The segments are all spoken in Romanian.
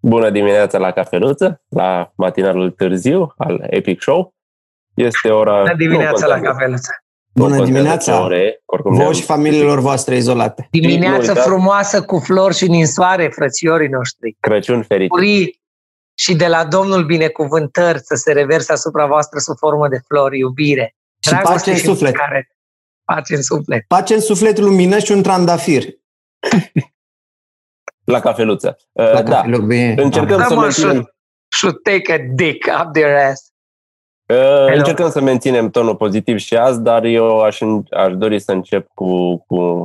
Bună dimineața la cafeluță, la matinalul târziu al Epic Show. Este ora... Bună dimineața la cafeluță. Bună dimineața! Ore, Vă și familiilor voastre izolate. Dimineața frumoasă cu flori și din soare, frățiorii noștri. Crăciun fericit. Purii și de la Domnul binecuvântări să se reverse asupra voastră sub formă de flori, iubire. Și pace în suflet. Care... Pace în suflet. Pace în suflet, lumină și un trandafir. la cafeluță. La uh, da. Încercăm să menținem... Should take a dick up their ass. Uh, încercăm să menținem tonul pozitiv și azi, dar eu aș, aș dori să încep cu, cu,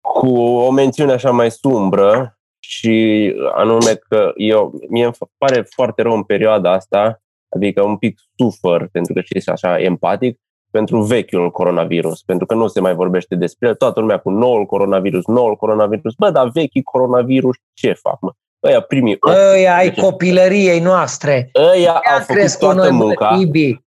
cu o mențiune așa mai sumbră și anume că eu, mie îmi pare foarte rău în perioada asta, adică un pic sufăr, pentru că și așa empatic, pentru vechiul coronavirus, pentru că nu se mai vorbește despre el, toată lumea cu noul coronavirus, noul coronavirus, bă, dar vechi coronavirus, ce fac, mă? Ăia primii... Ăia ai copilăriei noastre. Ăia au făcut toată munca.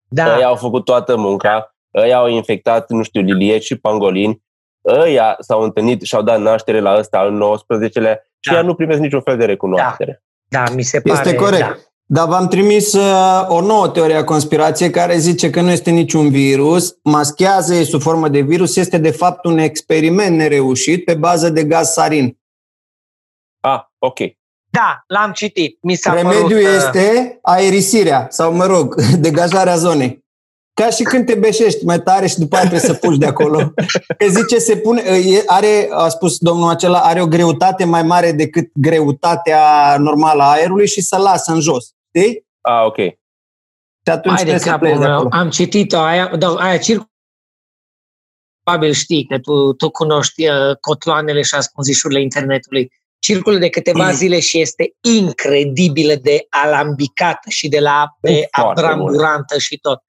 Da. Ăia au făcut toată munca. Ăia au infectat, nu știu, lilie și pangolini. Ăia s-au întâlnit și au dat naștere la ăsta al 19-lea și da. ea nu primesc niciun fel de recunoaștere. Da, da mi se pare. Este corect. Da. Dar v-am trimis uh, o nouă teorie a conspirației care zice că nu este niciun virus, maschează, e sub formă de virus, este de fapt un experiment nereușit pe bază de gaz sarin. Ah, ok. Da, l-am citit. Mi s-a Remediul părut, uh, este aerisirea sau, mă rog, degajarea zonei. Ca și când te beșești mai tare și după aia trebuie să puși de acolo. Că zice, se pune, are, a spus domnul acela, are o greutate mai mare decât greutatea normală a aerului și să lasă în jos. Știi? Ah, ok. Și atunci Hai de capul meu. Am citit-o, aia, da, aia circ probabil știi că tu, tu cunoști uh, cotloanele și ascunzișurile internetului circulă de câteva mm. zile și este incredibilă de alambicată și de la de abramburantă și tot.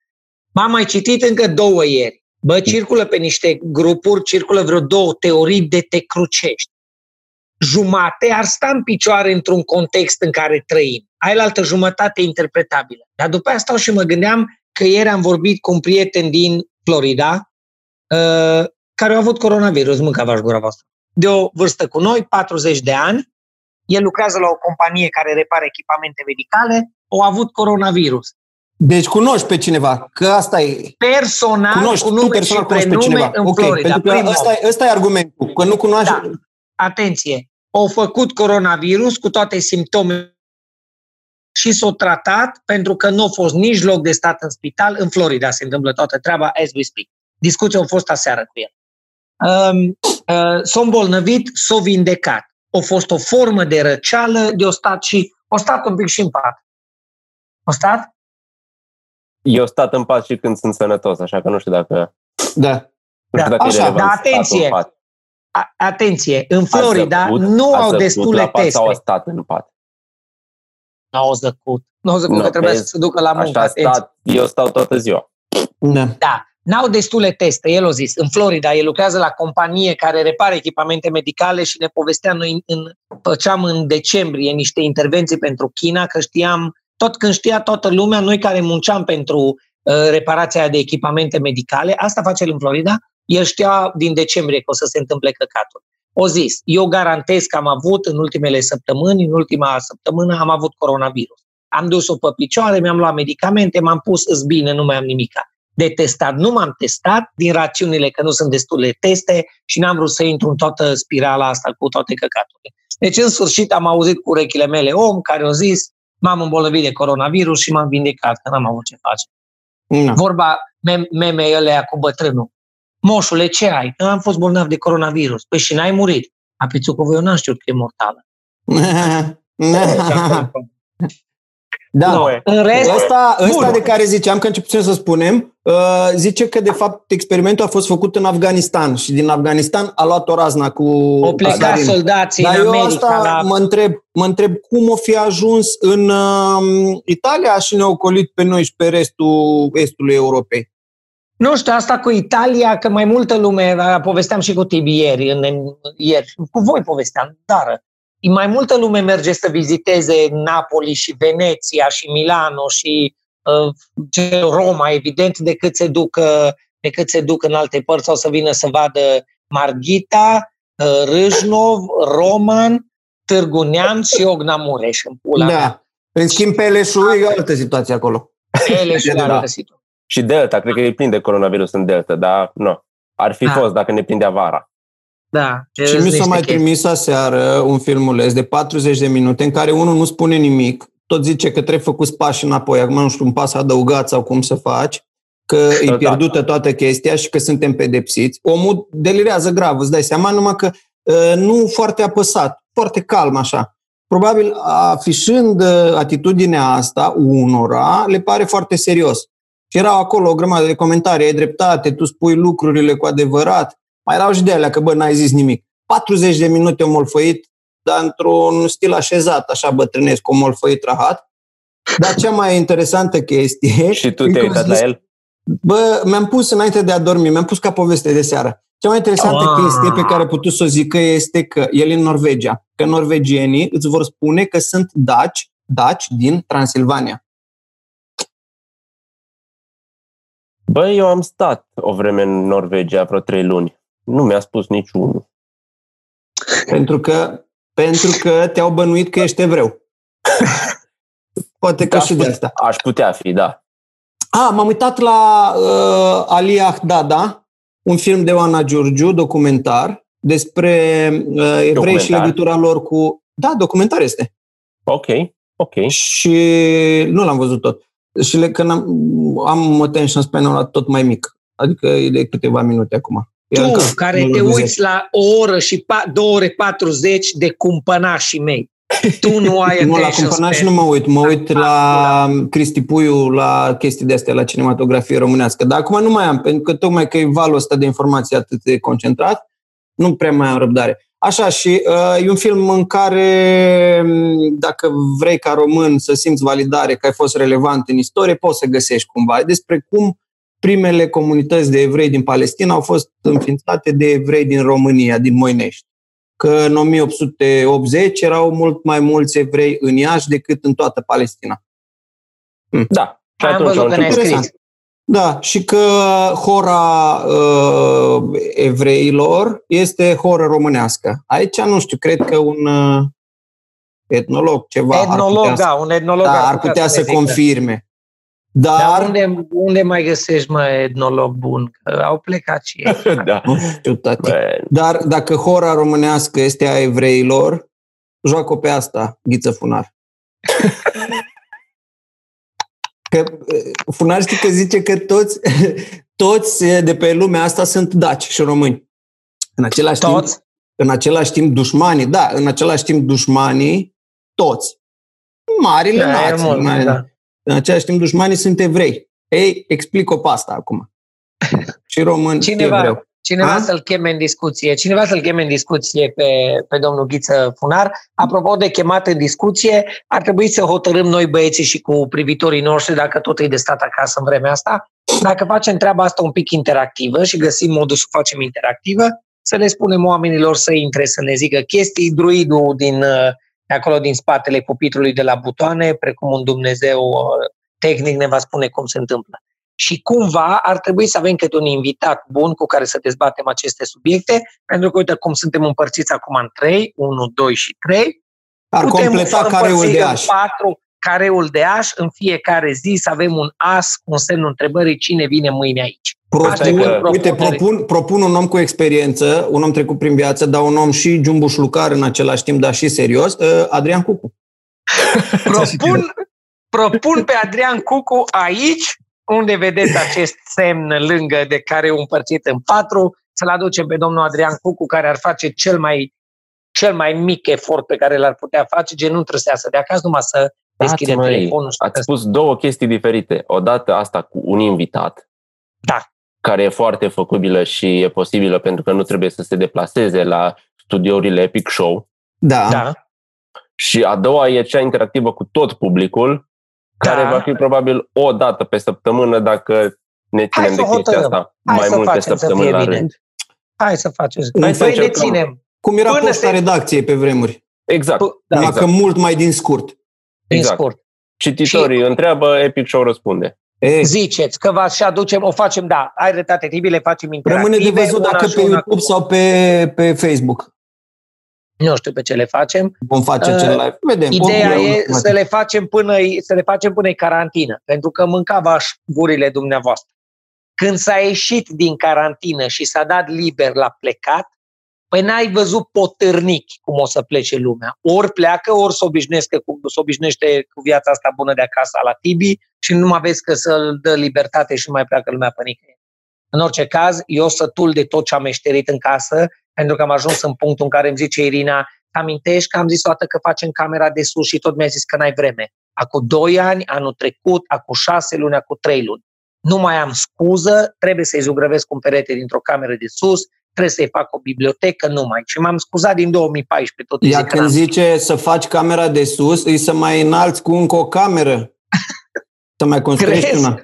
M-am mai citit încă două ieri. Bă, circulă pe niște grupuri, circulă vreo două teorii de te crucești. Jumate ar sta în picioare într-un context în care trăim. Ai la altă jumătate interpretabilă. Dar după asta stau și mă gândeam că ieri am vorbit cu un prieten din Florida uh, care a avut coronavirus, mânca v gura voastră de o vârstă cu noi, 40 de ani. El lucrează la o companie care repară echipamente medicale, au avut coronavirus. Deci cunoști pe cineva, că asta e... Personal, cunoști, cu nume personal și pe cineva. în okay, Florida. Pentru că ăsta, ăsta e argumentul, că nu cunoști... Da. Atenție, au făcut coronavirus cu toate simptomele și s-au tratat pentru că nu a fost nici loc de stat în spital. În Florida se întâmplă toată treaba as we speak. Discuția a fost aseară cu el. Um, uh, s-a îmbolnăvit, s-a vindecat. A fost o formă de răceală, de o stat și o stat un pic și în pat. O stat? Eu stat în pat și când sunt sănătos, așa că nu știu dacă... Da. Nu știu da. dacă așa, dar atenție, a, atenție, în Florida zăcut, nu au destule teste. Sau a stat în pat? N-au zăcut. Nu au zăcut, no, că trebuie să se ducă la muncă. Așa stat, eu stau toată ziua. Da. da. N-au destule teste, el a zis. În Florida, el lucrează la companie care repară echipamente medicale și ne povestea noi, în, făceam în decembrie niște intervenții pentru China, că știam, tot când știa toată lumea, noi care munceam pentru uh, reparația de echipamente medicale, asta face el în Florida, el știa din decembrie că o să se întâmple căcatul. O zis, eu garantez că am avut în ultimele săptămâni, în ultima săptămână am avut coronavirus. Am dus-o pe picioare, mi-am luat medicamente, m-am pus, îs bine, nu mai am nimica de testat. Nu m-am testat din rațiunile că nu sunt destule teste și n-am vrut să intru în toată spirala asta cu toate căcaturile. Deci, în sfârșit, am auzit cu urechile mele om care au zis m-am îmbolnăvit de coronavirus și m-am vindecat, că n-am avut ce face. No. Vorba mem- meme elea cu bătrânul. Moșule, ce ai? Am fost bolnav de coronavirus. Păi și n-ai murit. A voi eu n-am știut că e mortală. Da, nu, în rest, ăsta, ăsta de care ziceam că începem să spunem, uh, zice că de fapt experimentul a fost făcut în Afganistan și din Afganistan a luat o razna cu O plecat soldații Dar în eu America. asta la... mă, întreb, mă întreb cum o fi ajuns în uh, Italia și ne-a ocolit pe noi și pe restul estului Europei. Nu știu, asta cu Italia, că mai multă lume, povesteam și cu Tibi ieri, în, ieri, cu voi povesteam, dar mai multă lume merge să viziteze Napoli și Veneția și Milano și uh, Roma, evident, decât se, duc, uh, decât se duc în alte părți sau să vină să vadă Marghita, uh, Râșnov, Roman, Târgu Neamț și Ogna Mureș în pula Da. mea. În schimb, pe Eleșu e o altă situație acolo. Ele și Da. la altă situație. Și Delta, cred că e plin de coronavirus în Delta, dar nu. Ar fi Da. fost dacă ne prindea vara. Da. Și sunt mi s-a niște mai chestii. trimis aseară un filmuleț de 40 de minute în care unul nu spune nimic, tot zice că trebuie făcut pași înapoi, acum nu știu, un pas adăugat sau cum să faci, că e Da. pierdută toată chestia și că suntem pedepsiți. Omul delirează grav, îți dai seama, numai că uh, nu foarte apăsat, foarte calm așa. Probabil afișând uh, atitudinea asta unora, le pare foarte serios. Și erau acolo o grămadă de comentarii, ai dreptate, tu spui lucrurile cu adevărat. Mai erau și de alea că, bă, n-ai zis nimic. 40 de minute molfăit, dar într-un stil așezat, așa bătrânesc, o molfăit rahat. Dar cea mai interesantă chestie... Și tu e te-ai că uitat zis- la el? Bă, mi-am pus înainte de a dormi, mi-am pus ca poveste de seară. Cea mai interesantă Ah. chestie pe care putut să o zică este că el e în Norvegia, că norvegienii îți vor spune că sunt daci, daci din Transilvania. Bă, eu am stat o vreme în Norvegia, vreo trei luni. Nu mi-a spus niciunul. Pentru că, pentru că te-au bănuit că ești evreu. Poate că Da. și de asta. Aș putea fi, da. A, m-am uitat la uh, Aliah Dada, un film de Oana Giurgiu, documentar, despre uh, evrei Documentar? și legătura lor cu... Da, documentar este. Ok, ok. Și nu l-am văzut tot. Și le, când am, am attention span la tot mai mic. Adică e de câteva minute acum. E Tu, încă- care nu-l te văzut. uiți la o oră și pa- două ore 40 de cumpănașii mei. Tu nu ai Nu, la attention cumpănat și span. nu mă uit. Mă uit Da, la Cristi Puiu, la chestii de astea, la cinematografie românească. Dar acum nu mai am, pentru că tocmai că e valul ăsta de informații atât de concentrat, nu prea mai am răbdare. Așa, și uh, e un film în care, m, dacă vrei ca român să simți validare că ai fost relevant în istorie, poți să găsești cumva. E despre cum primele comunități de evrei din Palestina au fost înființate de evrei din România, din Moinești că în 1880 erau mult mai mulți evrei în Iași decât în toată Palestina. Da. Și Am atunci văzut au că ne-ai început. scris. Da, și că hora uh, evreilor este horă românească. Aici, nu știu, cred că un uh, etnolog, ceva, Etnolog, ar putea, da, un etnolog să, da, ar putea să ne zică. confirme. Dar Dar, unde, unde mai găsești, mă, etnolog bun? Că au plecat și ei. Da. nu știu, tati. Bă, Dar dacă hora românească este a evreilor, joacă pe asta, Ghiță Funar. Că eh, Funar știi că zice că toți, toți eh, de pe lumea asta sunt daci și români. În același timp, Toți? în același timp dușmanii, da, în același timp dușmanii, toți. Marile Da, e nații. mult, mari- da. În același timp dușmanii sunt evrei. Ei, explic-o pe asta acum. și român Cineva- și evreu. Cineva A? să-l cheme în discuție, cineva să-l cheme în discuție pe, pe domnul Ghiță Funar. Apropo de chemat în discuție, ar trebui să hotărâm noi băieții și cu privitorii noștri, dacă tot e de stat acasă în vremea asta, dacă facem treaba asta un pic interactivă și găsim modul să o facem interactivă, să le spunem oamenilor să intre, să ne zică chestii, druidul din, uh, de acolo din spatele pupitrului de la butoane, precum un Dumnezeu uh, tehnic ne va spune cum se întâmplă. Și cumva ar trebui să avem câte un invitat bun cu care să dezbatem aceste subiecte, pentru că, uite, cum suntem împărțiți acum în trei, 1, 2 și 3, Ar completa împărți careul de în aș. patru careul de aș în fiecare zi să avem un as cu un semnul întrebării cine vine mâine aici. Asta e Propun, că- uite, propunere. propun, propun un om cu experiență, un om trecut prin viață, dar un om și jumbușlucar în același timp, dar și serios, uh, Adrian Cucu. Propun, propun pe Adrian Cucu aici, unde vedeți acest semn lângă de care e împărțit în patru, să-l aducem pe domnul Adrian Cucu, care ar face cel mai, cel mai mic efort pe care l-ar putea face, gen nu trebuie să iasă de acasă, numai să deschidem măi, telefonul. și Ați să- spus două chestii diferite. Odată asta cu un invitat, Da. care e foarte făcubilă și e posibilă pentru că nu trebuie să se deplaseze la studiourile Epic Show. Da. Da. Și a doua e cea interactivă cu tot publicul, care Da. va fi probabil o dată pe săptămână dacă ne ținem să de chestia hotărâm. asta Hai mai să multe facem să săptămâni fie la bine. rând. Hai să facem. Hai să Păi ne încercăm. ținem. Cum era Până posta se- redacției pe vremuri. Exact. Da, Numai exact. că mult mai din scurt. din exact. scurt. Cititorii întreabă, Epic Show răspunde. E, Ziceți că vă și aducem, o facem, da, ai dreptate, Tibi, le facem interactive. rămâne de văzut una dacă și pe una YouTube cu- sau pe, pe Facebook. Nu știu pe ce le facem. Vom face uh, cel live. Vedem. Ideea e să le, facem până, să le facem până e carantină, pentru că mâncava gurile dumneavoastră. Când s-a ieșit din carantină și s-a dat liber la plecat, Păi n-ai văzut potârnic cum o să plece lumea. Ori pleacă, ori se obișnuiește cu, se obișnuiește cu viața asta bună de acasă la Tibi și nu mai vezi că să-l dă libertate și nu mai pleacă lumea pe nicăieri. În orice caz, eu sătul de tot ce am meșterit în casă, pentru că am ajuns în punctul în care îmi zice Irina, amintești că am zis o dată că facem camera de sus și tot mi-a zis că n-ai vreme. Acum doi ani, anul trecut, acum șase luni, acum trei luni. Nu mai am scuză, trebuie să-i zugrăvesc un perete dintr-o cameră de sus, trebuie să-i fac o bibliotecă, nu mai. Și m-am scuzat din 2014 tot. Ea când zice să faci camera de sus, îi să mai înalți cu încă o cameră. să mai construiești Crezi? una.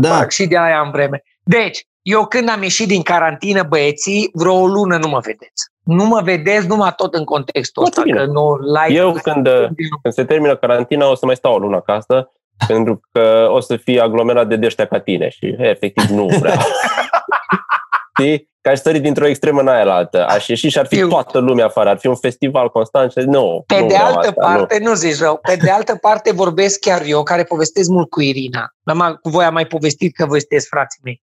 Da. Fac și de aia am vreme. Deci, eu când am ieșit din carantină, băieții, vreo o lună nu mă vedeți. Nu mă vedeți numai tot în contextul ăsta. Că nu like, eu când, când se termină carantina o să mai stau o lună acasă pentru că o să fie aglomerat de deștea ca tine și efectiv nu vreau. Știi? Că aș sări dintr-o extremă în aia la altă. Aș ieși și ar fi toată lumea afară. Ar fi un festival constant și nu. Pe nu de altă asta, parte, nu. nu zici rău, pe de altă parte vorbesc chiar eu, care povestesc mult cu Irina. Cu voi am mai povestit că voi sunteți frații mei.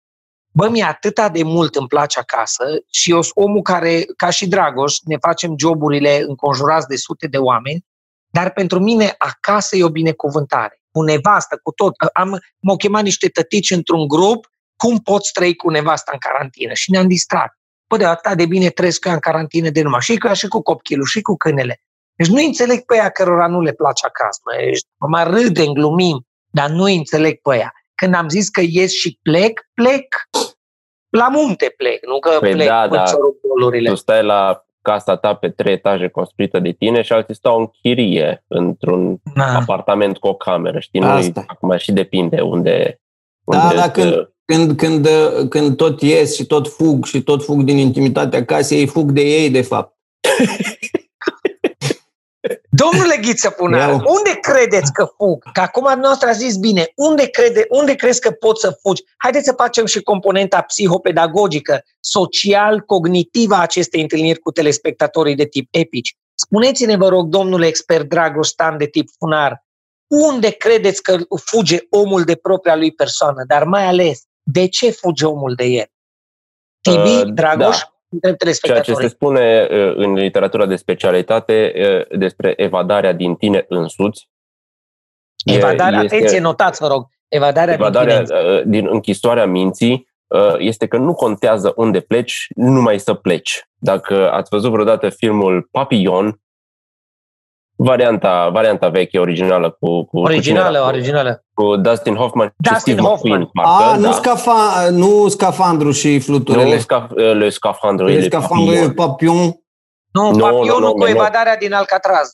Bă, mi atâta de mult îmi place acasă și eu sunt omul care, ca și Dragoș, ne facem joburile înconjurați de sute de oameni, dar pentru mine acasă e o binecuvântare. Cu nevastă, cu tot. Am, m-au chemat niște tătici într-un grup cum poți trăi cu nevasta în carantină? Și ne-am distrat. Bă, de atât de bine trăiesc cu ea în carantină de numai. Și cu ea și cu copilul, și cu câinele. Deci nu înțeleg pe ea cărora nu le place acasă. Mă mai râdem, glumim, dar nu înțeleg pe ea. Când am zis că ies și plec, plec. La munte plec, nu că păi plec da, da. Tu stai la casa ta pe trei etaje construită de tine și alții stau în chirie într-un da. apartament cu o cameră, știi? Nu, acum și depinde unde... Da, unde da, când, când, când, când tot ies și tot fug și tot fug din intimitatea casei, ei fug de ei, de fapt. Domnule Ghiță Punar, unde credeți că fug? Că acum noastră a zis bine, unde, crede, unde crezi că poți să fugi? Haideți să facem și componenta psihopedagogică, social-cognitivă a acestei întâlniri cu telespectatorii de tip epici. Spuneți-ne, vă rog, domnule expert Dragostan de tip Funar, unde credeți că fuge omul de propria lui persoană, dar mai ales de ce fuge omul de el? Tibi, uh, Dragoș, da. Ceea ce se spune uh, în literatura de specialitate uh, despre evadarea din tine însuți. Evadarea, este, atenție, notați, vă rog. Evadarea, evadarea din, tine. Uh, din închisoarea minții este că nu contează unde pleci, numai să pleci. Dacă ați văzut vreodată filmul Papillon, varianta, varianta veche, originală cu... cu originală, cu originală. Cu Dustin Hoffman Dustin și Steve Hoffman. McQueen. Parcă, A, nu, da. scafa, nu scafandru și fluturile. Nu scaf, le scafandru, le scafandru e papion. Nu, nu papionul nu, nu, cu evadarea din Alcatraz.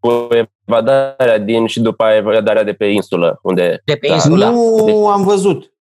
Cu evadarea din și după evadarea de pe insulă. Unde, de pe da. insulă. Nu deci, am văzut.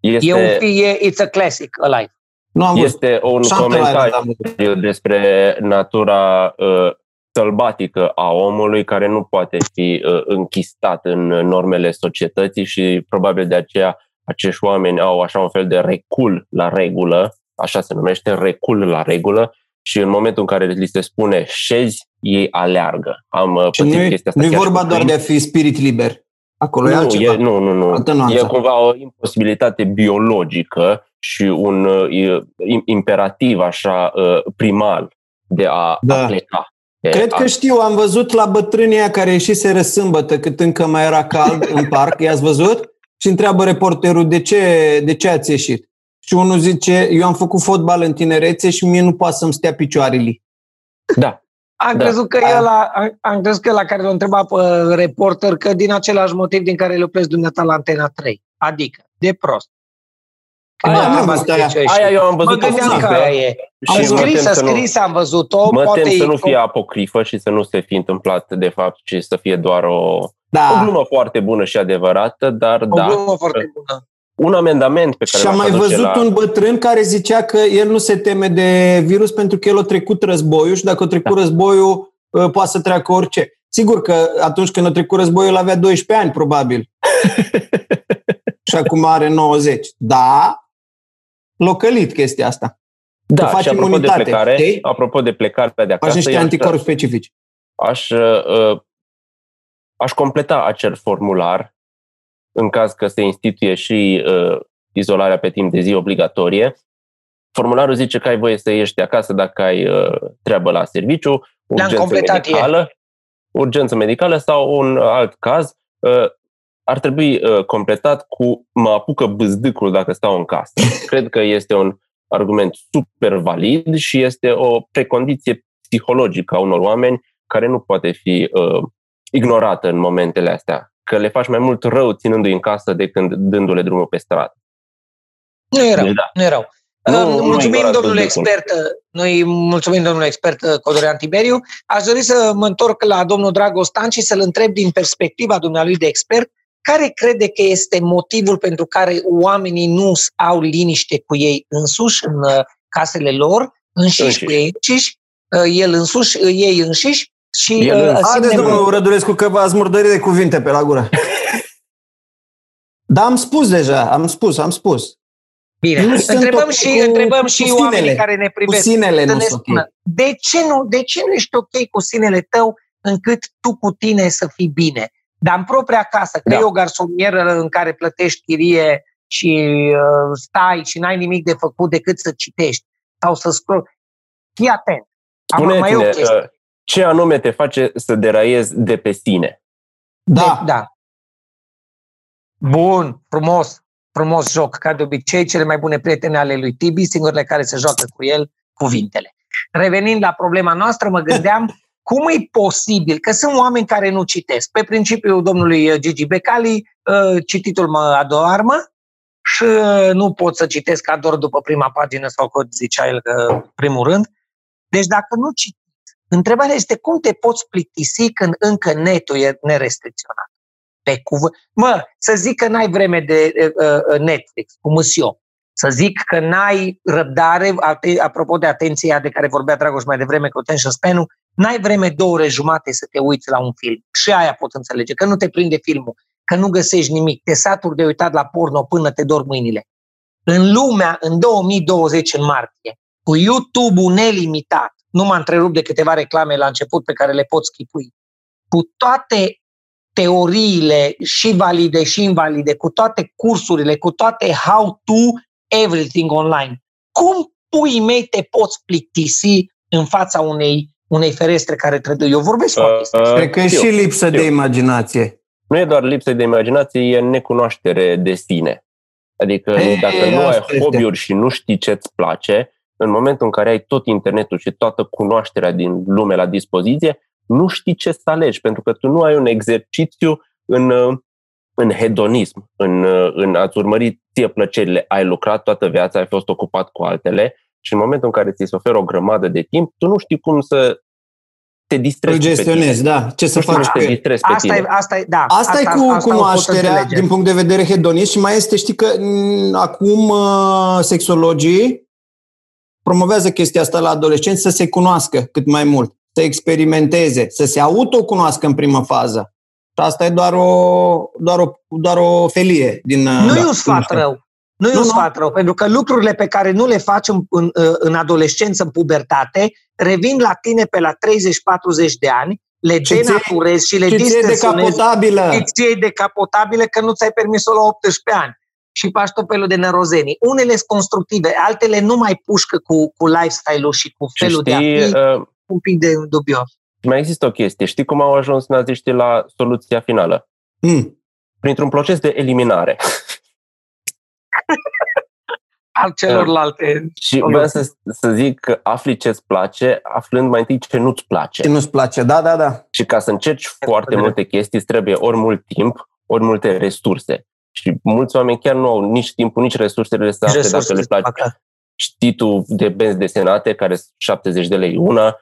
Este, e un, e, it's a classic, alive. Nu am este văzut. un comentariu despre natura uh, sălbatică a omului care nu poate fi uh, închistat în normele societății și probabil de aceea acești oameni au așa un fel de recul la regulă, așa se numește, recul la regulă și în momentul în care li se spune șezi, ei aleargă. Am uh, și nu chestia asta. Nu e vorba doar de a fi spirit liber. Acolo nu, e altceva. E, nu, nu, nu. E cumva o imposibilitate biologică și un uh, imperativ așa uh, primal de a, da. a pleca. Cred că știu, am văzut la bătrânia care ieșise sâmbătă cât încă mai era cald în parc, i-ați văzut? Și întreabă reporterul de ce, de ce ați ieșit. Și unul zice, eu am făcut fotbal în tinerețe și mie nu poate să-mi stea picioarele. Da. Am da. crezut că e la, am, am crezut că la care l-a întrebat pe reporter că din același motiv din care le opresc dumneata la Antena 3. Adică, de prost. Aia, nu, aia, aia eu am văzut-o că aia e. Am scris, a scris, am văzut-o. Mă tem să nu fie apocrifă și să nu se fi întâmplat de fapt, ci să fie doar o, da. o glumă foarte bună și adevărată, dar o da. glumă foarte bună. Un amendament pe care Și am mai văzut la... un bătrân care zicea că el nu se teme de virus pentru că el a trecut războiul și dacă a trecut da. războiul, ă, poate să treacă orice. Sigur că atunci când a trecut războiul, avea 12 ani, probabil. și acum are 90. Da, locălit chestia asta. Da, faci și apropo imunitate, de plecare, știi? apropo de plecarea de acasă... Faci niște anticorpi specifici. Aș, uh, aș completa acel formular în caz că se instituie și uh, izolarea pe timp de zi obligatorie. Formularul zice că ai voie să ieși de acasă dacă ai uh, treabă la serviciu, urgență medicală, ieri. urgență medicală sau un alt caz. Uh, ar trebui uh, completat cu mă apucă bâzdâcul dacă stau în casă. Cred că este un argument super valid și este o precondiție psihologică a unor oameni care nu poate fi uh, ignorată în momentele astea. Că le faci mai mult rău ținându-i în casă decât dându-le drumul pe stradă. Nu e rău, deci, da. nu e rău. Nu, mulțumim, nu domnule expert, noi mulțumim, domnule expert Codorian Tiberiu. Aș dori să mă întorc la domnul Dragostan și să-l întreb din perspectiva dumnealui de expert, care crede că este motivul pentru care oamenii nu au liniște cu ei însuși în uh, casele lor, înșiși, înșiși. cu ei înșiși, uh, el însuși, uh, ei înșiși și el uh, Haideți, domnul Rădulescu, că v-ați murdărit de cuvinte pe la gură. da, am spus deja, am spus, am spus. Bine, nu întrebăm și, cu, întrebăm și cu oamenii care ne privesc. Cu sinele nu sunt okay. de, ce nu, de ce nu ești ok cu sinele tău încât tu cu tine să fii bine? Dar în propria casă, că da. e o garsonieră în care plătești chirie și uh, stai și n-ai nimic de făcut decât să citești sau să scroll. Fii atent. Spune-ne, uh, ce anume te face să deraiezi de pe sine? Da. De, da. Bun, frumos, frumos joc, ca de obicei, cele mai bune prietene ale lui Tibi, singurele care se joacă cu el, cuvintele. Revenind la problema noastră, mă gândeam cum e posibil că sunt oameni care nu citesc. Pe principiul domnului Gigi Becali, uh, cititul mă adoarmă și uh, nu pot să citesc ador după prima pagină sau cum zicea el că primul rând. Deci dacă nu citiți, întrebarea este cum te poți plictisi când încă netul e nerestricționat. Pe cuvânt. Mă, să zic că n-ai vreme de uh, Netflix, cum eu. Să zic că n-ai răbdare, apropo de atenția de care vorbea Dragoș mai devreme cu attention span N-ai vreme două ore jumate să te uiți la un film. Și aia pot înțelege, că nu te prinde filmul, că nu găsești nimic, te saturi de uitat la porno până te dor mâinile. În lumea, în 2020, în martie, cu YouTube-ul nelimitat, nu m-a întrerupt de câteva reclame la început pe care le pot schipui, cu toate teoriile și valide și invalide, cu toate cursurile, cu toate how to everything online. Cum pui mei te poți plictisi în fața unei unei ferestre care trebuie. Eu vorbesc uh, foarte uh, Cred că e și lipsă știu. de imaginație. Nu e doar lipsă de imaginație, e necunoaștere de sine. Adică e, dacă nu ai hobby-uri și nu știi ce-ți place, în momentul în care ai tot internetul și toată cunoașterea din lume la dispoziție, nu știi ce să alegi, pentru că tu nu ai un exercițiu în, în hedonism, în, în a-ți urmări ție plăcerile. Ai lucrat toată viața, ai fost ocupat cu altele și în momentul în care ți se oferă o grămadă de timp, tu nu știi cum să te distrezi Îl gestionezi, da. Ce să faci? Te distrezi pe asta, tine. E, asta, e, da, asta, asta e cu asta cunoașterea din punct de vedere hedonist și mai este, știi că m- acum uh, sexologii promovează chestia asta la adolescenți să se cunoască cât mai mult, să experimenteze, să se autocunoască în primă fază. Și asta e doar o, doar o, doar o felie din... Uh, nu da, e un sfat rău. Nu e un sfat rău, pentru că lucrurile pe care nu le faci în, în, în adolescență, în pubertate, revin la tine pe la 30-40 de ani, le și denaturezi și le distensionezi. decapotabilă. Ți e decapotabilă că nu ți-ai permis-o la 18 ani și faci tot felul de nerozenii. Unele sunt constructive, altele nu mai pușcă cu, cu lifestyle-ul și cu felul știi, de a fi uh, un pic de dubios. Mai există o chestie. Știi cum au ajuns naziștii la soluția finală? Mm. Printr-un proces de eliminare. al celorlalte. Și vreau să, să zic că afli ce-ți place, aflând mai întâi ce nu-ți place. Ce nu-ți place, da, da, da. Și ca să încerci foarte multe chestii, îți trebuie ori mult timp, ori multe resurse. Și mulți oameni chiar nu au nici timpul, nici resursele să afle dacă le place. Știtul de benzi desenate, care sunt 70 de lei una, uh,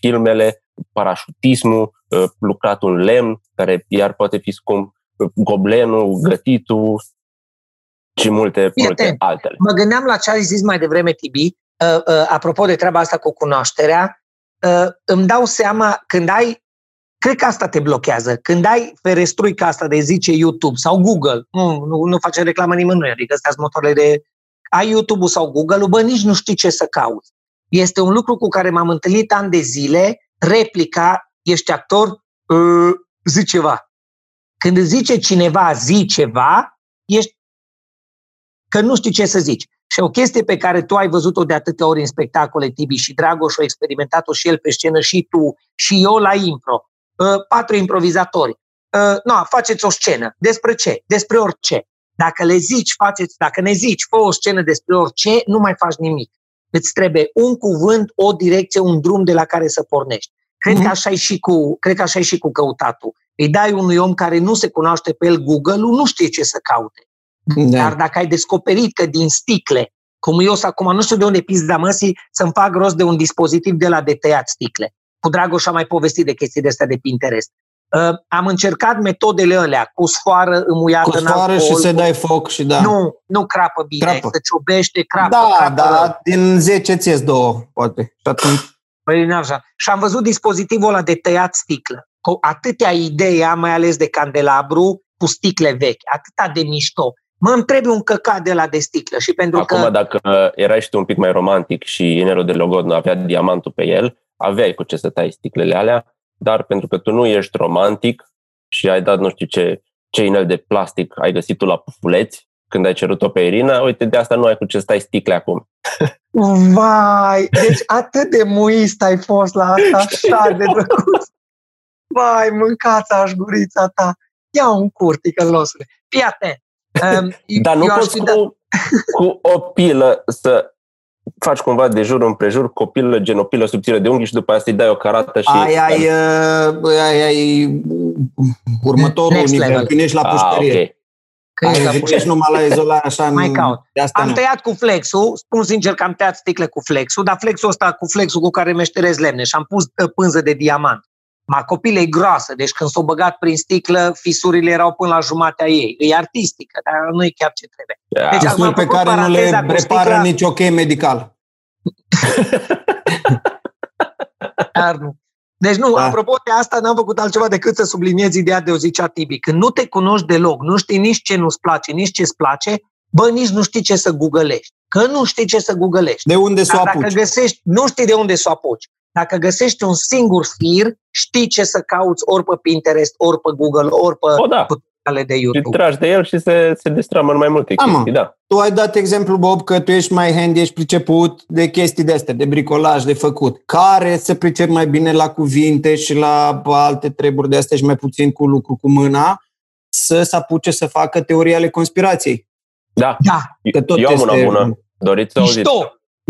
filmele, parașutismul, uh, lucratul în lemn, care iar poate fi scump, uh, goblenul, gătitul, și multe, multe altele. Mă gândeam la ce ai zis mai devreme, Tibi, uh, uh, apropo de treaba asta cu cunoașterea, uh, îmi dau seama când ai, cred că asta te blochează, când ai ferestruica asta de zice YouTube sau Google, nu, nu, nu face reclamă nimănui, adică astea sunt motoarele de ai YouTube-ul sau Google-ul, bă, nici nu știi ce să cauți. Este un lucru cu care m-am întâlnit ani de zile, replica, ești actor, uh, zi ceva. Când îți zice cineva zi ceva, ești că nu știi ce să zici. Și o chestie pe care tu ai văzut-o de atâtea ori în spectacole, Tibi, și Dragoș a experimentat-o și el pe scenă, și tu, și eu la impro. Uh, patru improvizatori. Uh, no, faceți o scenă. Despre ce? Despre orice. Dacă le zici, faceți, dacă ne zici, fă o scenă despre orice, nu mai faci nimic. Îți trebuie un cuvânt, o direcție, un drum de la care să pornești. Cred mm-hmm. că așa e și cu, cred că așa e și cu căutatul. Îi dai unui om care nu se cunoaște pe el Google-ul, nu știe ce să caute. Da. Dar dacă ai descoperit că din sticle, cum eu acum, nu știu de unde pizda măsii, să-mi fac rost de un dispozitiv de la de tăiat sticle. Cu Dragoș am mai povestit de chestii de astea de Pinterest. Uh, am încercat metodele alea, cu sfoară îmuiată cu sfoară în alcool, și să dai foc și da. Nu, nu crapă bine, crapă. se ciobește, crapă. Da, crapă da, rău. din 10 ți două, poate. Și atunci... Păi, așa. Și am văzut dispozitivul ăla de tăiat sticlă. Cu atâtea idei, mai ales de candelabru, cu sticle vechi, atâta de mișto. Mă îmi trebuie un căcat de la de sticlă și pentru Acum, că... dacă erai și tu un pic mai romantic și Inelo de Logodno avea diamantul pe el, aveai cu ce să tai sticlele alea, dar pentru că tu nu ești romantic și ai dat nu știu ce, ce inel de plastic ai găsit tu la pufuleți, când ai cerut-o pe Irina, uite, de asta nu ai cu ce stai sticle acum. Vai, deci atât de muist ai fost la asta, așa de drăguț. Vai, mâncați aș gurița ta. Ia un curtică, losule. Fii atent. Um, Dar nu poți cu, dat... cu o pilă să faci cumva de jur împrejur cu o pilă, gen o pilă subțire de unghi și după aia să-i dai o carată și... Ai, ai, uh, ai, ai următorul Next nivel, level. când ești la pușcărie. Ah, okay. Când ai, ești numai la izolare așa... Mai caut. De asta am nu. tăiat cu flexul, spun sincer că am tăiat sticle cu flexul, dar flexul ăsta cu flexul cu care meșterez lemne și am pus uh, pânză de diamant. Macopila e groasă, deci când s-o băgat prin sticlă, fisurile erau până la jumatea ei. E artistică, dar nu e chiar ce trebuie. Deci, acum pe care nu le repară sticla... nici ok medical. Dar nu. Deci nu, da. apropo de asta, n-am făcut altceva decât să subliniez ideea de o zicea Tibi. Când nu te cunoști deloc, nu știi nici ce nu-ți place, nici ce-ți place, bă, nici nu știi ce să googlești. Că nu știi ce să googlești. De unde să o apuci. Dacă găsești, nu știi de unde să o apuci. Dacă găsești un singur fir, știi ce să cauți ori pe Pinterest, ori pe Google, ori pe o, da. de YouTube. Și tragi de el și se, se destramă în mai multe Ama, chestii, da. Tu ai dat exemplu, Bob, că tu ești mai handy, ești priceput de chestii de astea, de bricolaj, de făcut. Care se pricep mai bine la cuvinte și la alte treburi de astea și mai puțin cu lucru cu mâna, să se apuce să facă teoria ale conspirației. Da. da. Că tot Eu am una bună. Doriți să auziți?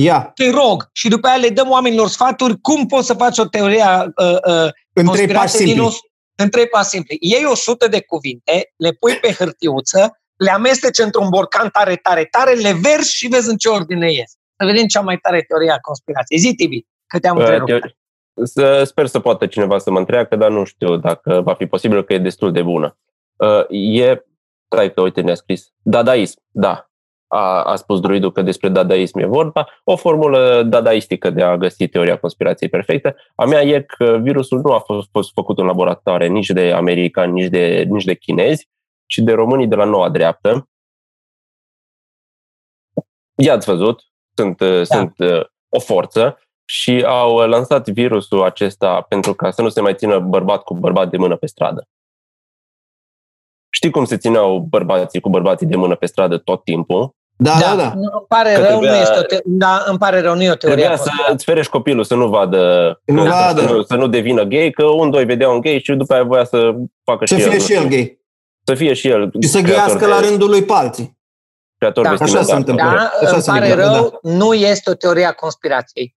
Ia. Te rog. Și după aia le dăm oamenilor sfaturi cum poți să faci o teorie uh, uh, în trei pași simpli. în trei pași simpli. Iei o sută de cuvinte, le pui pe hârtiuță, le amesteci într-un borcan tare, tare, tare, le versi și vezi în ce ordine ies. Să vedem cea mai tare teorie a conspirației. Zi, Tibi, că te-am uh, întrerupt. Să, sper să poată cineva să mă întreacă, dar nu știu dacă va fi posibil, că e destul de bună. Uh, e, stai că uite ne-a scris, dadaism, da, a, a spus druidul că despre dadaism e vorba, o formulă dadaistică de a găsi teoria conspirației perfectă. A mea e că virusul nu a fost, fost făcut în laboratoare nici de americani, nici de, nici de chinezi, ci de românii de la noua dreaptă. I-ați văzut, sunt, da. sunt uh, o forță și au lansat virusul acesta pentru ca să nu se mai țină bărbat cu bărbat de mână pe stradă. Știi cum se țineau bărbații cu bărbații de mână pe stradă tot timpul? Da, da, da. da. Nu, îmi pare că rău, trebuia, nu este o te- da, îmi pare rău, nu e o teorie. Trebuia să îți ferești copilul să nu vadă, nu să, vadă. Să, nu, să nu devină gay, că un, doi vedea un gay și după aia voia să facă să și fie el. și el gay. Să fie și el. Și să ghească la rândul lui pe alții. Creator da, așa se întâmplă. Da, așa îmi pare rău, da. nu este o teorie a conspirației.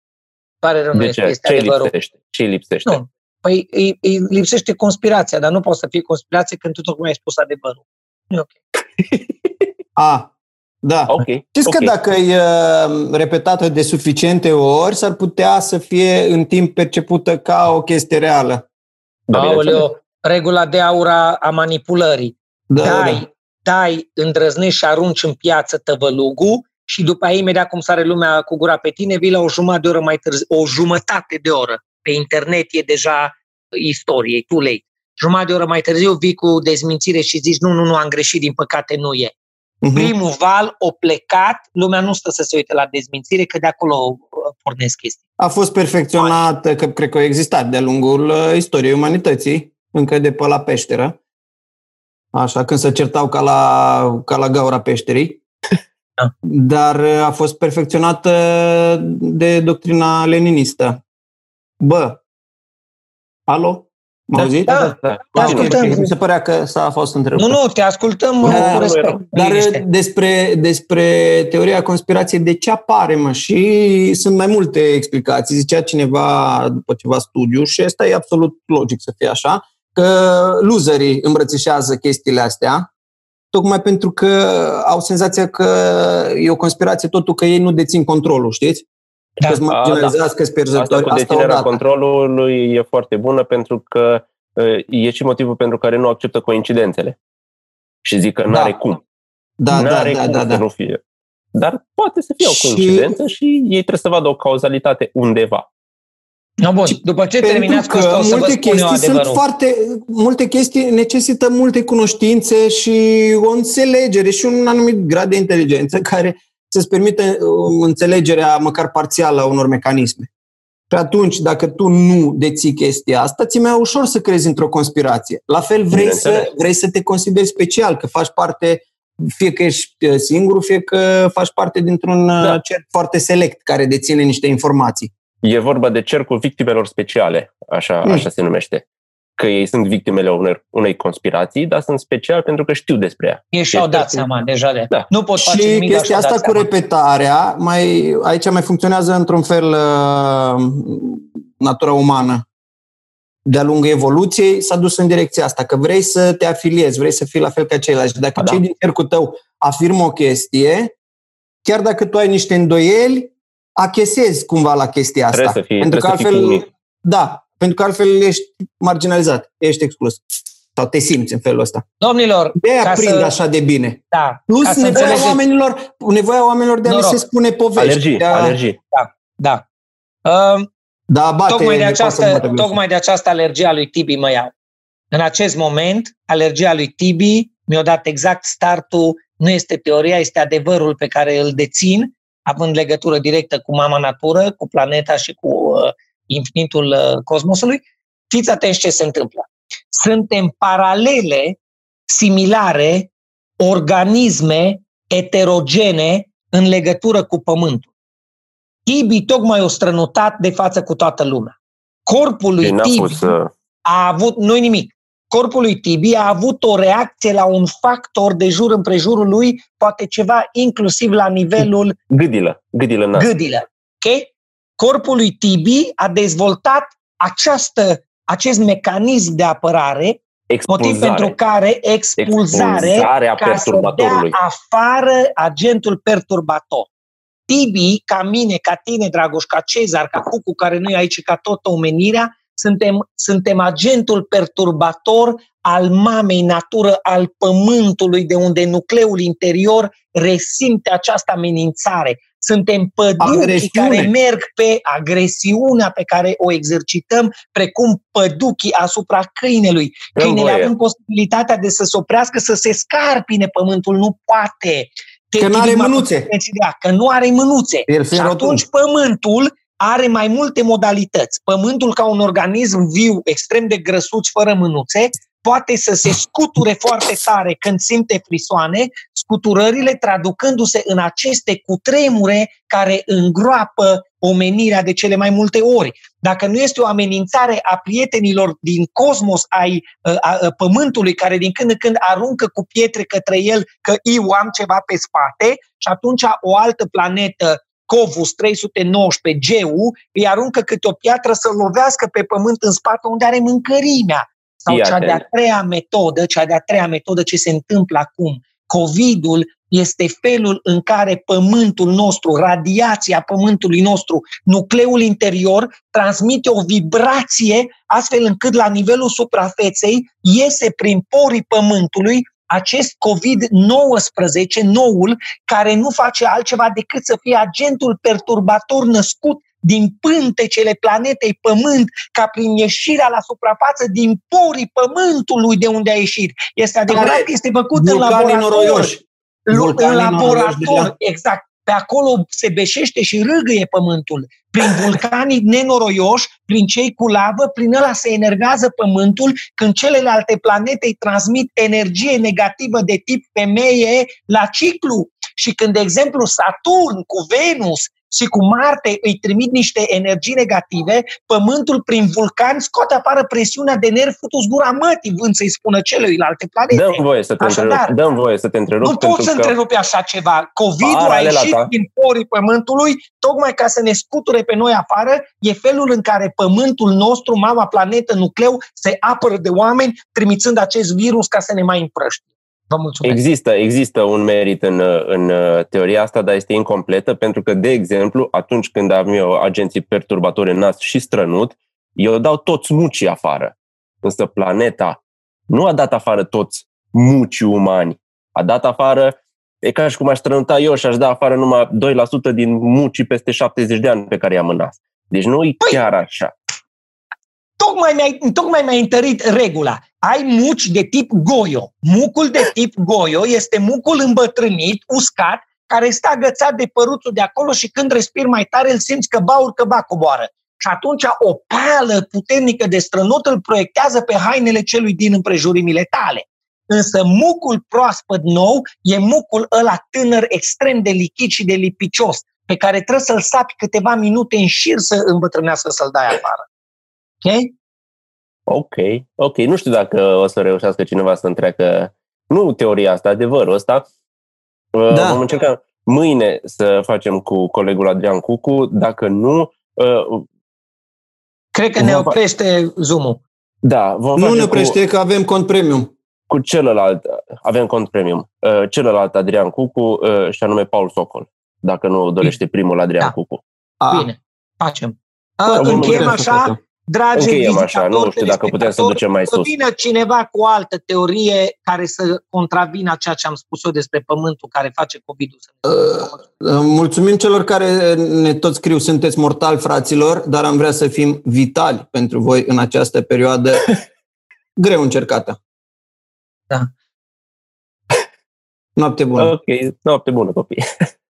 Pare rău, de nu ce? este, este ce adevărul. lipsește? Ce lipsește? Nu. Păi îi, îi lipsește conspirația, dar nu poate să fie conspirație când tu tocmai ai spus adevărul. Nu e ok. A, da. Okay. Știți okay. că dacă e uh, repetată de suficiente ori, s-ar putea să fie în timp percepută ca o chestie reală. Da, Aoleo, regula de aura a manipulării. Da, dai, da. dai, îndrăznești și arunci în piață tăvălugul și după aia, imediat cum sare lumea cu gura pe tine, vii la o jumătate de oră mai târziu, o jumătate de oră. Pe internet e deja istorie, e too late. Jumătate de oră mai târziu vii cu dezmințire și zici, nu, nu, nu, am greșit, din păcate nu e. Uh-huh. Primul val o plecat, lumea nu stă să se uite la dezmințire, că de acolo uh, pornesc chestii. A fost perfecționat, că cred că a existat de-a lungul uh, istoriei umanității, încă de pe la peșteră. Așa, când se certau ca la, ca la gaura peșterii. Da. Dar uh, a fost perfecționată de doctrina leninistă. Bă, alo? Mă da, auzit? Da, da, da. Te ascultăm. Mi se părea că s-a fost întrebat. Nu, nu, te ascultăm da, cu respect. Dar despre, despre teoria conspirației, de ce apare, mă? Și sunt mai multe explicații. Zicea cineva după ceva studiu și asta e absolut logic să fie așa, că loserii îmbrățișează chestiile astea, tocmai pentru că au senzația că e o conspirație totul că ei nu dețin controlul, știți? Da. Că-ți marginalizează, că pierzători. Asta cu deținerea asta controlului e foarte bună pentru că e și motivul pentru care nu acceptă coincidențele. Și zic că n-are da. cum. Da, n-are da, cum da, da, da. nu fie. Dar poate să fie o coincidență și... și ei trebuie să vadă o cauzalitate undeva. No, bun. După ce terminați că o să multe chestii sunt foarte, multe chestii necesită multe cunoștințe și o înțelegere și un anumit grad de inteligență care să-ți permite uh, înțelegerea măcar parțială a unor mecanisme. Și atunci, dacă tu nu deții chestia asta, ți mai ușor să crezi într-o conspirație. La fel vrei să, vrei să te consideri special, că faci parte, fie că ești uh, singur, fie că faci parte dintr-un uh, da. cerc foarte select care deține niște informații. E vorba de cercul victimelor speciale, așa, mm. așa se numește că ei sunt victimele unei, unei conspirații, dar sunt special pentru că știu despre ea. Ei și-au dat seama deja de... Da. Nu pot și face nimic, chestia asta cu seama. repetarea, mai, aici mai funcționează într-un fel uh, natura umană. De-a lungul evoluției s-a dus în direcția asta, că vrei să te afiliezi, vrei să fii la fel ca ceilalți. Dacă da. cei din cercul tău afirmă o chestie, chiar dacă tu ai niște îndoieli, achesezi cumva la chestia asta. Trebuie să fii, pentru că altfel, da, pentru că altfel ești marginalizat, ești exclus. Sau te simți în felul ăsta. Domnilor, de aia prind să... așa de bine. Da, Plus nevoia oamenilor, nevoia oamenilor de a li se spune povești. Alergii, de a... alergii. Da, da. Uh, da, bate, tocmai, de această, tocmai de această alergie a lui Tibi mă iau. În acest moment, alergia lui Tibi mi-a dat exact startul, nu este teoria, este adevărul pe care îl dețin, având legătură directă cu mama natură, cu planeta și cu uh, infinitul uh, cosmosului, fiți atenți ce se întâmplă. Suntem paralele, similare, organisme eterogene în legătură cu Pământul. Tibi tocmai o strănutat de față cu toată lumea. Corpul lui Tibi a avut, nu nimic, corpul lui Tibi a avut o reacție la un factor de jur împrejurul lui, poate ceva inclusiv la nivelul... Gâdilă, gâdilă, na. Gâdilă, ok? Corpul lui Tibi a dezvoltat această, acest mecanism de apărare, expulzare. motiv pentru care expulzare ca să dea afară agentul perturbator. Tibi, ca mine, ca tine, Dragoș, ca Cezar, ca Cucu, care nu e aici, ca toată omenirea, suntem, suntem agentul perturbator al mamei natură, al pământului, de unde nucleul interior resimte această amenințare. Suntem păduchii care merg pe agresiunea pe care o exercităm, precum păduchii asupra câinelui. Câinele având posibilitatea de să se oprească, să se scarpine pământul, nu poate. Că nu are mânuțe. Că nu are mânuțe. Și atunci pământul are mai multe modalități. Pământul ca un organism viu, extrem de grăsuț, fără mânuțe, poate să se scuture foarte tare când simte frisoane, scuturările traducându-se în aceste cutremure care îngroapă omenirea de cele mai multe ori. Dacă nu este o amenințare a prietenilor din cosmos, ai a, a, a, pământului, care din când în când aruncă cu pietre către el că eu am ceva pe spate, și atunci o altă planetă Covus 319 Geu îi aruncă câte o piatră să lovească pe pământ în spate unde are mâncărimea. Sau Iată. cea de-a treia metodă, cea de-a treia metodă ce se întâmplă acum. COVID-ul este felul în care pământul nostru, radiația pământului nostru, nucleul interior, transmite o vibrație astfel încât la nivelul suprafeței iese prin porii pământului acest COVID-19, noul, care nu face altceva decât să fie agentul perturbator născut din pântecele planetei Pământ, ca prin ieșirea la suprafață din porii Pământului de unde a ieșit. Este adevărat că este făcut în laborator. în laborator, exact, pe acolo se beșește și râgâie pământul. Prin vulcanii nenoroioși, prin cei cu lavă, prin ăla se enervează pământul, când celelalte planete îi transmit energie negativă de tip femeie la ciclu. Și când, de exemplu, Saturn cu Venus și cu Marte îi trimit niște energii negative, Pământul prin vulcan scoate afară presiunea de nervi futus gura mătii, vând să-i spună celuilalt planete. Dăm voie să te Așadar, întrerup. Dăm voie să te întrerup. Nu poți să întrerupi așa ceva. COVID-ul a ieșit ta. din porii Pământului tocmai ca să ne scuture pe noi afară. E felul în care Pământul nostru, mama planetă, nucleu, se apără de oameni, trimițând acest virus ca să ne mai împrăști. Vă mulțumesc. Există, există un merit în, în uh, teoria asta, dar este incompletă, pentru că, de exemplu, atunci când am eu agenții perturbatori în nas și strănut, eu dau toți mucii afară. Însă planeta nu a dat afară toți mucii umani. A dat afară, e ca și cum aș strănuta eu și aș da afară numai 2% din mucii peste 70 de ani pe care i-am în nas. Deci nu e păi, chiar așa tocmai mi-ai, tocmai mi-ai întărit regula. Ai muci de tip goio. Mucul de tip goio este mucul îmbătrânit, uscat, care este agățat de păruțul de acolo și când respiri mai tare îl simți că ba urcă, ba coboară. Și atunci o pală puternică de strănut îl proiectează pe hainele celui din împrejurimile tale. Însă mucul proaspăt nou e mucul ăla tânăr, extrem de lichid și de lipicios, pe care trebuie să-l sapi câteva minute în șir să îmbătrânească să-l dai afară. Ok? Ok, ok. Nu știu dacă o să reușească cineva să întreacă, nu teoria asta, adevărul ăsta. Uh, da. Vom încerca mâine să facem cu colegul Adrian Cucu, dacă nu... Uh, Cred că ne oprește Zoom-ul. Da, vom Nu ne oprește, cu, că avem cont premium. Cu celălalt, avem cont premium. Uh, celălalt Adrian Cucu și anume Paul Socol, dacă nu dorește primul Adrian da. Cucu. Bine, facem. Încheiem așa, dragi Încheiem așa, nu știu dacă putem să ducem mai sus. Vină cineva cu o altă teorie care să contravină ceea ce am spus eu despre pământul care face COVID-ul. Uh, uh, mulțumim celor care ne tot scriu, sunteți mortali, fraților, dar am vrea să fim vitali pentru voi în această perioadă greu încercată. Da. Noapte bună. Ok, noapte bună, copii.